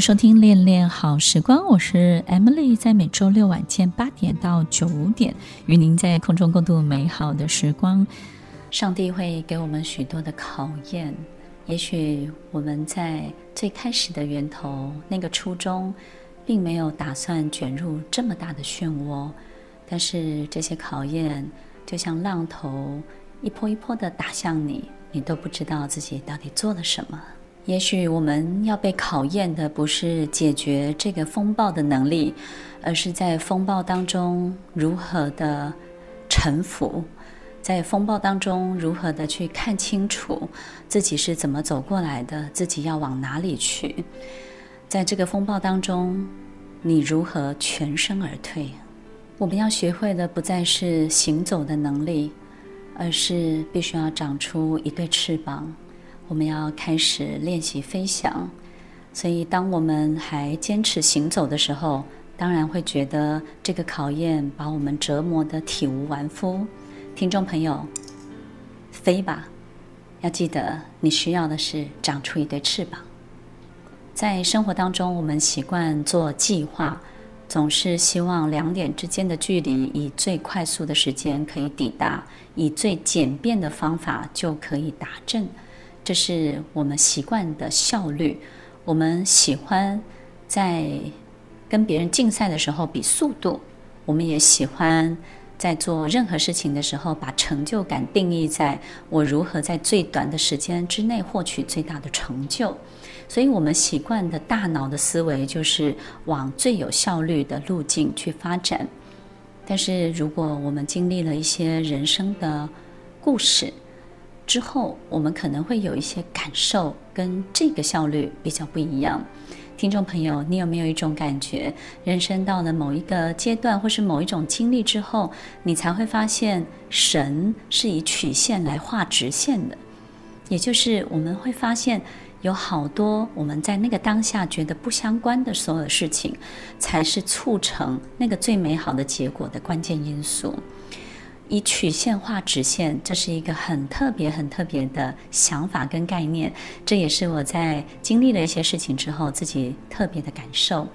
收听《恋恋好时光》，我是 Emily，在每周六晚间八点到九点，与您在空中共度美好的时光。上帝会给我们许多的考验，也许我们在最开始的源头那个初衷，并没有打算卷入这么大的漩涡，但是这些考验就像浪头一波一波的打向你，你都不知道自己到底做了什么。也许我们要被考验的不是解决这个风暴的能力，而是在风暴当中如何的臣服，在风暴当中如何的去看清楚自己是怎么走过来的，自己要往哪里去。在这个风暴当中，你如何全身而退？我们要学会的不再是行走的能力，而是必须要长出一对翅膀。我们要开始练习飞翔，所以当我们还坚持行走的时候，当然会觉得这个考验把我们折磨得体无完肤。听众朋友，飞吧！要记得，你需要的是长出一对翅膀。在生活当中，我们习惯做计划，总是希望两点之间的距离以最快速的时间可以抵达，以最简便的方法就可以达阵。这是我们习惯的效率。我们喜欢在跟别人竞赛的时候比速度，我们也喜欢在做任何事情的时候把成就感定义在我如何在最短的时间之内获取最大的成就。所以，我们习惯的大脑的思维就是往最有效率的路径去发展。但是，如果我们经历了一些人生的故事，之后，我们可能会有一些感受跟这个效率比较不一样。听众朋友，你有没有一种感觉，人生到了某一个阶段，或是某一种经历之后，你才会发现神是以曲线来画直线的？也就是我们会发现，有好多我们在那个当下觉得不相关的所有事情，才是促成那个最美好的结果的关键因素。以曲线画直线，这是一个很特别、很特别的想法跟概念。这也是我在经历了一些事情之后自己特别的感受。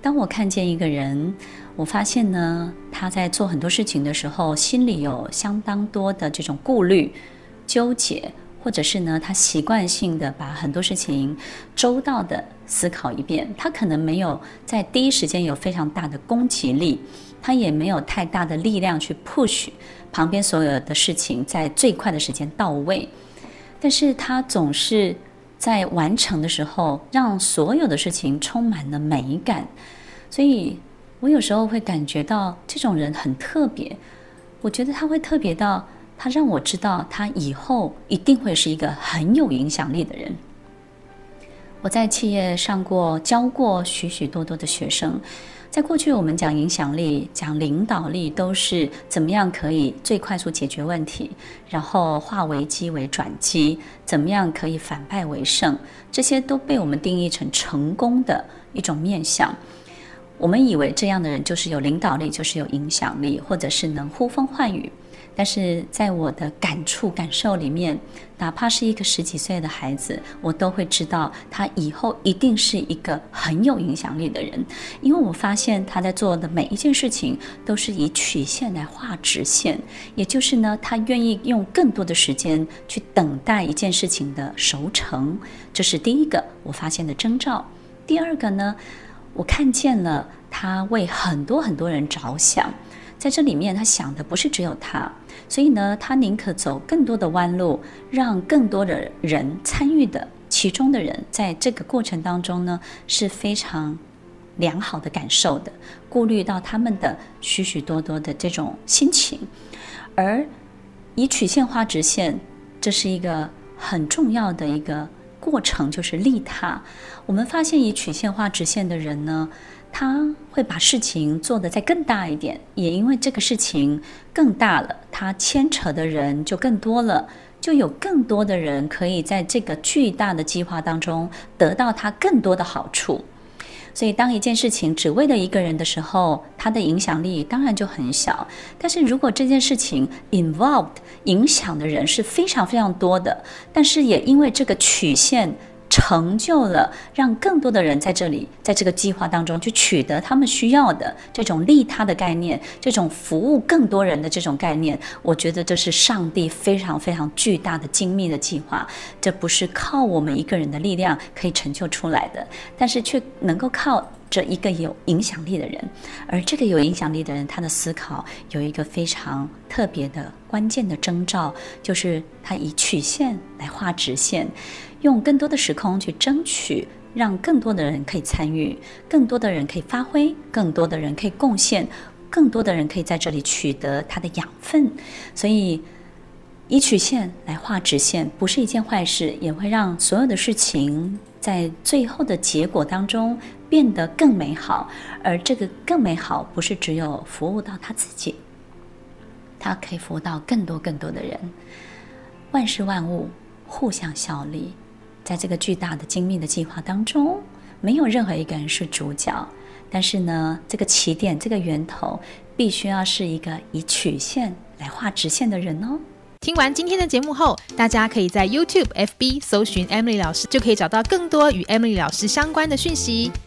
当我看见一个人，我发现呢，他在做很多事情的时候，心里有相当多的这种顾虑、纠结，或者是呢，他习惯性的把很多事情周到的思考一遍。他可能没有在第一时间有非常大的攻击力。他也没有太大的力量去 push 旁边所有的事情在最快的时间到位，但是他总是在完成的时候让所有的事情充满了美感，所以我有时候会感觉到这种人很特别。我觉得他会特别到他让我知道他以后一定会是一个很有影响力的人。我在企业上过教过许许多多的学生。在过去，我们讲影响力、讲领导力，都是怎么样可以最快速解决问题，然后化危机为转机，怎么样可以反败为胜，这些都被我们定义成成功的一种面向。我们以为这样的人就是有领导力，就是有影响力，或者是能呼风唤雨。但是在我的感触感受里面，哪怕是一个十几岁的孩子，我都会知道他以后一定是一个很有影响力的人，因为我发现他在做的每一件事情都是以曲线来画直线，也就是呢，他愿意用更多的时间去等待一件事情的熟成，这是第一个我发现的征兆。第二个呢，我看见了他为很多很多人着想。在这里面，他想的不是只有他，所以呢，他宁可走更多的弯路，让更多的人参与的其中的人，在这个过程当中呢，是非常良好的感受的，顾虑到他们的许许多多的这种心情，而以曲线画直线，这是一个很重要的一个过程，就是利他。我们发现以曲线画直线的人呢，他会把事情做得再更大一点，也因为这个事情更大了，他牵扯的人就更多了，就有更多的人可以在这个巨大的计划当中得到他更多的好处。所以，当一件事情只为了一个人的时候，它的影响力当然就很小。但是如果这件事情 involved 影响的人是非常非常多的，但是也因为这个曲线。成就了让更多的人在这里，在这个计划当中去取得他们需要的这种利他的概念，这种服务更多人的这种概念，我觉得这是上帝非常非常巨大的精密的计划。这不是靠我们一个人的力量可以成就出来的，但是却能够靠这一个有影响力的人，而这个有影响力的人，他的思考有一个非常特别的关键的征兆，就是他以曲线来画直线。用更多的时空去争取，让更多的人可以参与，更多的人可以发挥，更多的人可以贡献，更多的人可以在这里取得他的养分。所以，以曲线来画直线不是一件坏事，也会让所有的事情在最后的结果当中变得更美好。而这个更美好，不是只有服务到他自己，他可以服务到更多更多的人。万事万物互相效力。在这个巨大的精密的计划当中，没有任何一个人是主角，但是呢，这个起点、这个源头，必须要是一个以曲线来画直线的人哦。听完今天的节目后，大家可以在 YouTube、FB 搜寻 Emily 老师，就可以找到更多与 Emily 老师相关的讯息。